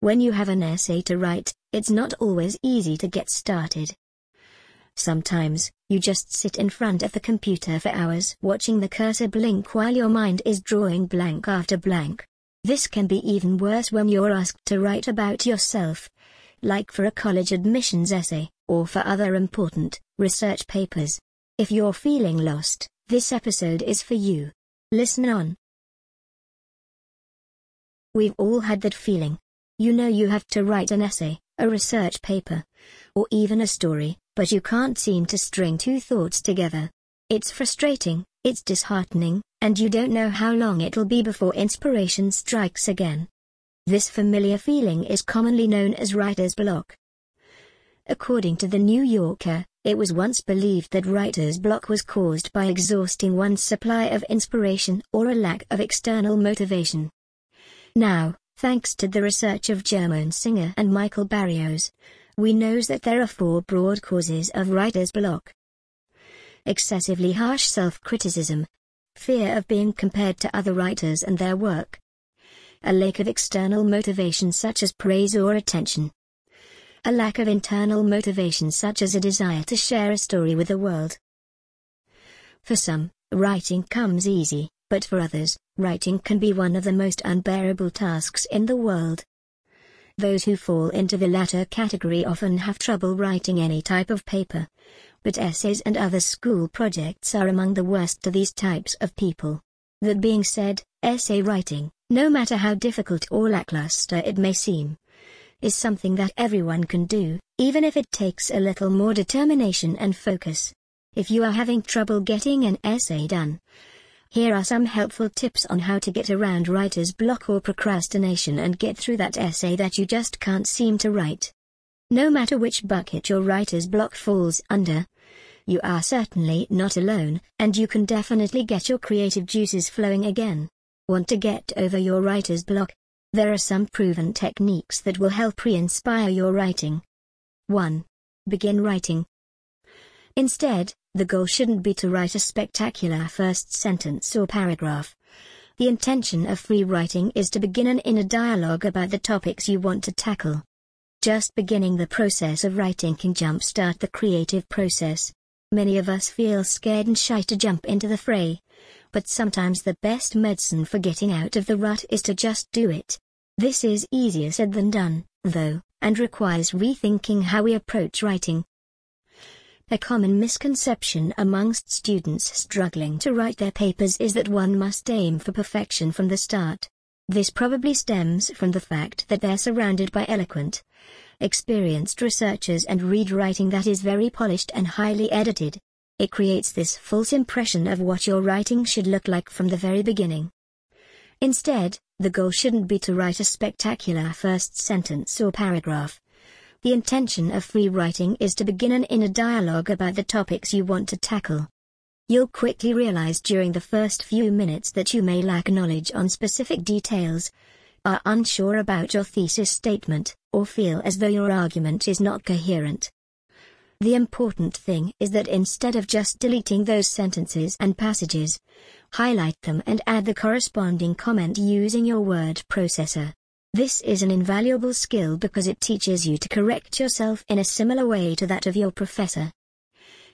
When you have an essay to write, it's not always easy to get started. Sometimes, you just sit in front of the computer for hours watching the cursor blink while your mind is drawing blank after blank. This can be even worse when you're asked to write about yourself, like for a college admissions essay, or for other important, research papers. If you're feeling lost, this episode is for you. Listen on. We've all had that feeling. You know you have to write an essay, a research paper, or even a story, but you can't seem to string two thoughts together. It's frustrating, it's disheartening, and you don't know how long it'll be before inspiration strikes again. This familiar feeling is commonly known as writer's block. According to the New Yorker, it was once believed that writer's block was caused by exhausting one's supply of inspiration or a lack of external motivation. Now, Thanks to the research of Jerome Singer and Michael Barrios, we know that there are four broad causes of writer's block. Excessively harsh self-criticism, fear of being compared to other writers and their work, a lack of external motivation such as praise or attention, a lack of internal motivation such as a desire to share a story with the world. For some, writing comes easy, but for others, writing can be one of the most unbearable tasks in the world. Those who fall into the latter category often have trouble writing any type of paper. But essays and other school projects are among the worst to these types of people. That being said, essay writing, no matter how difficult or lackluster it may seem, is something that everyone can do, even if it takes a little more determination and focus. If you are having trouble getting an essay done, here are some helpful tips on how to get around writer's block or procrastination and get through that essay that you just can't seem to write. No matter which bucket your writer's block falls under, you are certainly not alone, and you can definitely get your creative juices flowing again. Want to get over your writer's block? There are some proven techniques that will help re-inspire your writing. 1. Begin writing. Instead, the goal shouldn't be to write a spectacular first sentence or paragraph. The intention of free writing is to begin an inner dialogue about the topics you want to tackle. Just beginning the process of writing can jumpstart the creative process. Many of us feel scared and shy to jump into the fray. But sometimes the best medicine for getting out of the rut is to just do it. This is easier said than done, though, and requires rethinking how we approach writing. A common misconception amongst students struggling to write their papers is that one must aim for perfection from the start. This probably stems from the fact that they're surrounded by eloquent, experienced researchers and read writing that is very polished and highly edited. It creates this false impression of what your writing should look like from the very beginning. Instead, the goal shouldn't be to write a spectacular first sentence or paragraph, the intention of free writing is to begin an inner dialogue about the topics you want to tackle. You'll quickly realize during the first few minutes that you may lack knowledge on specific details, are unsure about your thesis statement, or feel as though your argument is not coherent. The important thing is that instead of just deleting those sentences and passages, highlight them and add the corresponding comment using your word processor. This is an invaluable skill because it teaches you to correct yourself in a similar way to that of your professor.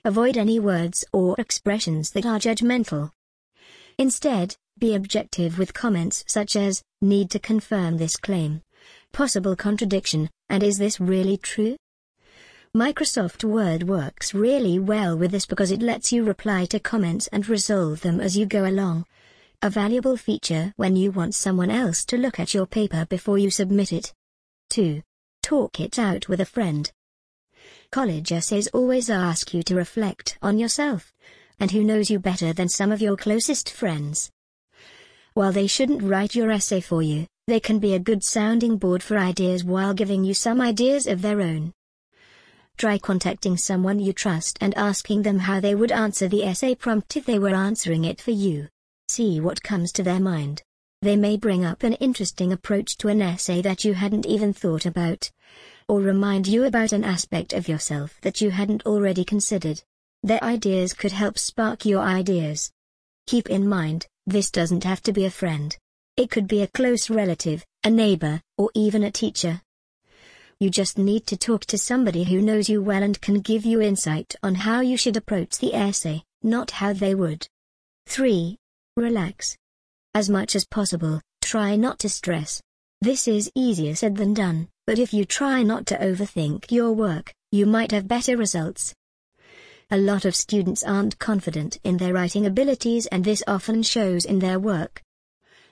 Avoid any words or expressions that are judgmental. Instead, be objective with comments such as, need to confirm this claim, possible contradiction, and is this really true? Microsoft Word works really well with this because it lets you reply to comments and resolve them as you go along a valuable feature when you want someone else to look at your paper before you submit it. 2. Talk it out with a friend. College essays always ask you to reflect on yourself, and who knows you better than some of your closest friends? While they shouldn't write your essay for you, they can be a good sounding board for ideas while giving you some ideas of their own. Try contacting someone you trust and asking them how they would answer the essay prompt if they were answering it for you. See what comes to their mind. They may bring up an interesting approach to an essay that you hadn't even thought about. Or remind you about an aspect of yourself that you hadn't already considered. Their ideas could help spark your ideas. Keep in mind, this doesn't have to be a friend. It could be a close relative, a neighbor, or even a teacher. You just need to talk to somebody who knows you well and can give you insight on how you should approach the essay, not how they would. 3. Relax. As much as possible, try not to stress. This is easier said than done, but if you try not to overthink your work, you might have better results. A lot of students aren't confident in their writing abilities and this often shows in their work.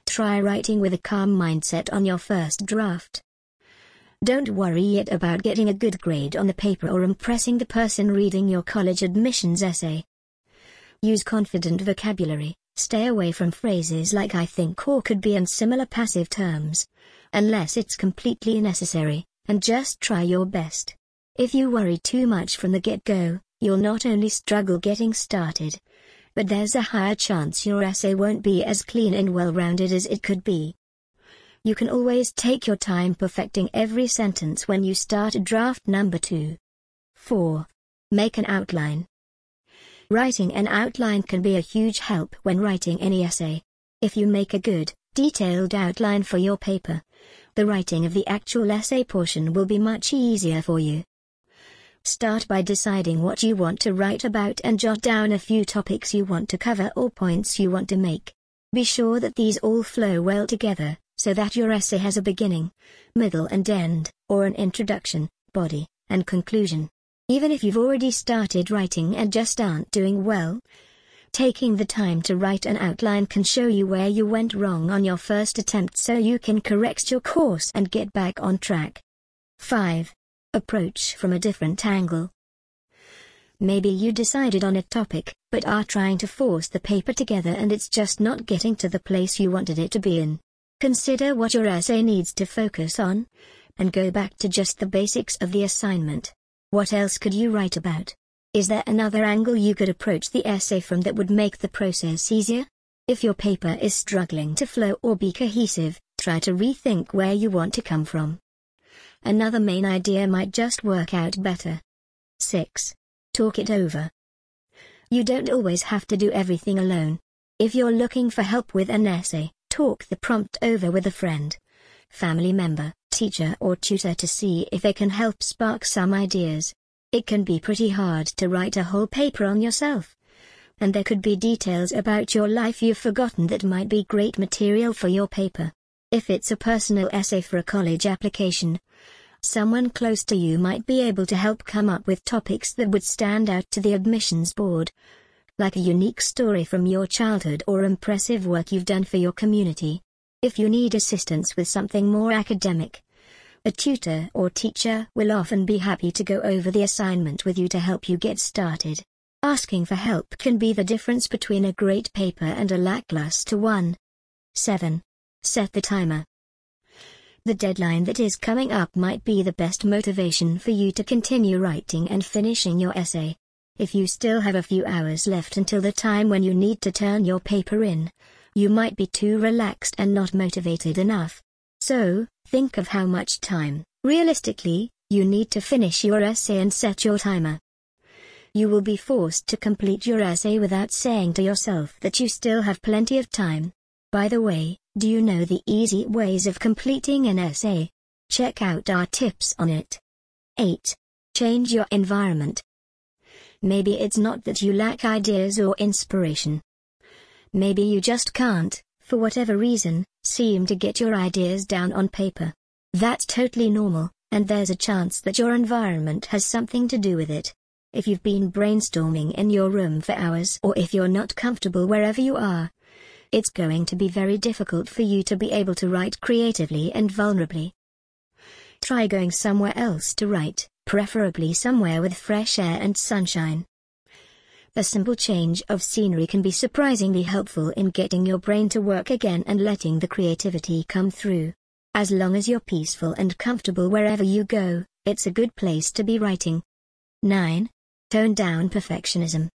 Try writing with a calm mindset on your first draft. Don't worry yet about getting a good grade on the paper or impressing the person reading your college admissions essay. Use confident vocabulary, stay away from phrases like I think or could be and similar passive terms, unless it's completely necessary, and just try your best. If you worry too much from the get-go, you'll not only struggle getting started, but there's a higher chance your essay won't be as clean and well-rounded as it could be. You can always take your time perfecting every sentence when you start draft number 2. 4. Make an outline. Writing an outline can be a huge help when writing any essay. If you make a good, detailed outline for your paper, the writing of the actual essay portion will be much easier for you. Start by deciding what you want to write about and jot down a few topics you want to cover or points you want to make. Be sure that these all flow well together, so that your essay has a beginning, middle and end, or an introduction, body, and conclusion. Even if you've already started writing and just aren't doing well, taking the time to write an outline can show you where you went wrong on your first attempt so you can correct your course and get back on track. 5. Approach from a different angle. Maybe you decided on a topic, but are trying to force the paper together and it's just not getting to the place you wanted it to be in. Consider what your essay needs to focus on, and go back to just the basics of the assignment. What else could you write about? Is there another angle you could approach the essay from that would make the process easier? If your paper is struggling to flow or be cohesive, try to rethink where you want to come from another main idea might just work out better. 6. Talk it over. You don't always have to do everything alone. If you're looking for help with an essay, talk the prompt over with a friend, family member, teacher or tutor to see if they can help spark some ideas. It can be pretty hard to write a whole paper on yourself. And there could be details about your life you've forgotten that might be great material for your paper. If it's a personal essay for a college application, someone close to you might be able to help come up with topics that would stand out to the admissions board. Like a unique story from your childhood or impressive work you've done for your community. If you need assistance with something more academic, a tutor or teacher will often be happy to go over the assignment with you to help you get started. Asking for help can be the difference between a great paper and a lackluster one. 7. Set the timer. The deadline that is coming up might be the best motivation for you to continue writing and finishing your essay. If you still have a few hours left until the time when you need to turn your paper in, you might be too relaxed and not motivated enough. So, think of how much time, realistically, you need to finish your essay and set your timer. You will be forced to complete your essay without saying to yourself that you still have plenty of time. By the way, do you know the easy ways of completing an essay? Check out our tips on it. 8. Change your environment. Maybe it's not that you lack ideas or inspiration. Maybe you just can't, for whatever reason, seem to get your ideas down on paper. That's totally normal, and there's a chance that your environment has something to do with it. If you've been brainstorming in your room for hours or if you're not comfortable wherever you are, it's going to be very difficult for you to be able to write creatively and vulnerably. Try going somewhere else to write, preferably somewhere with fresh air and sunshine. A simple change of scenery can be surprisingly helpful in getting your brain to work again and letting the creativity come through. As long as you're peaceful and comfortable wherever you go, it's a good place to be writing. 9. Tone down perfectionism.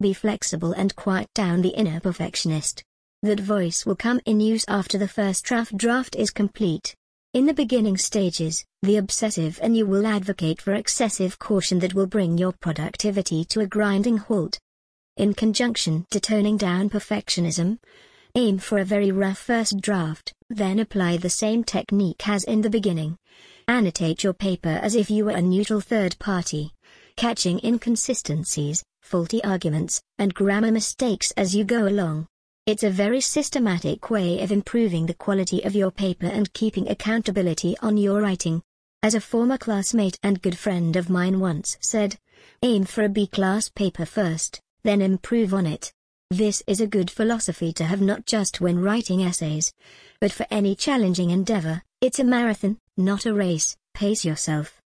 Be flexible and quiet down the inner perfectionist. That voice will come in use after the first draft draft is complete. In the beginning stages, the obsessive and you will advocate for excessive caution that will bring your productivity to a grinding halt. In conjunction to toning down perfectionism, Aim for a very rough first draft, then apply the same technique as in the beginning. Annotate your paper as if you were a neutral third party, catching inconsistencies, faulty arguments, and grammar mistakes as you go along. It's a very systematic way of improving the quality of your paper and keeping accountability on your writing. As a former classmate and good friend of mine once said, aim for a B-class paper first, then improve on it. This is a good philosophy to have not just when writing essays, but for any challenging endeavor. It's a marathon, not a race. Pace yourself.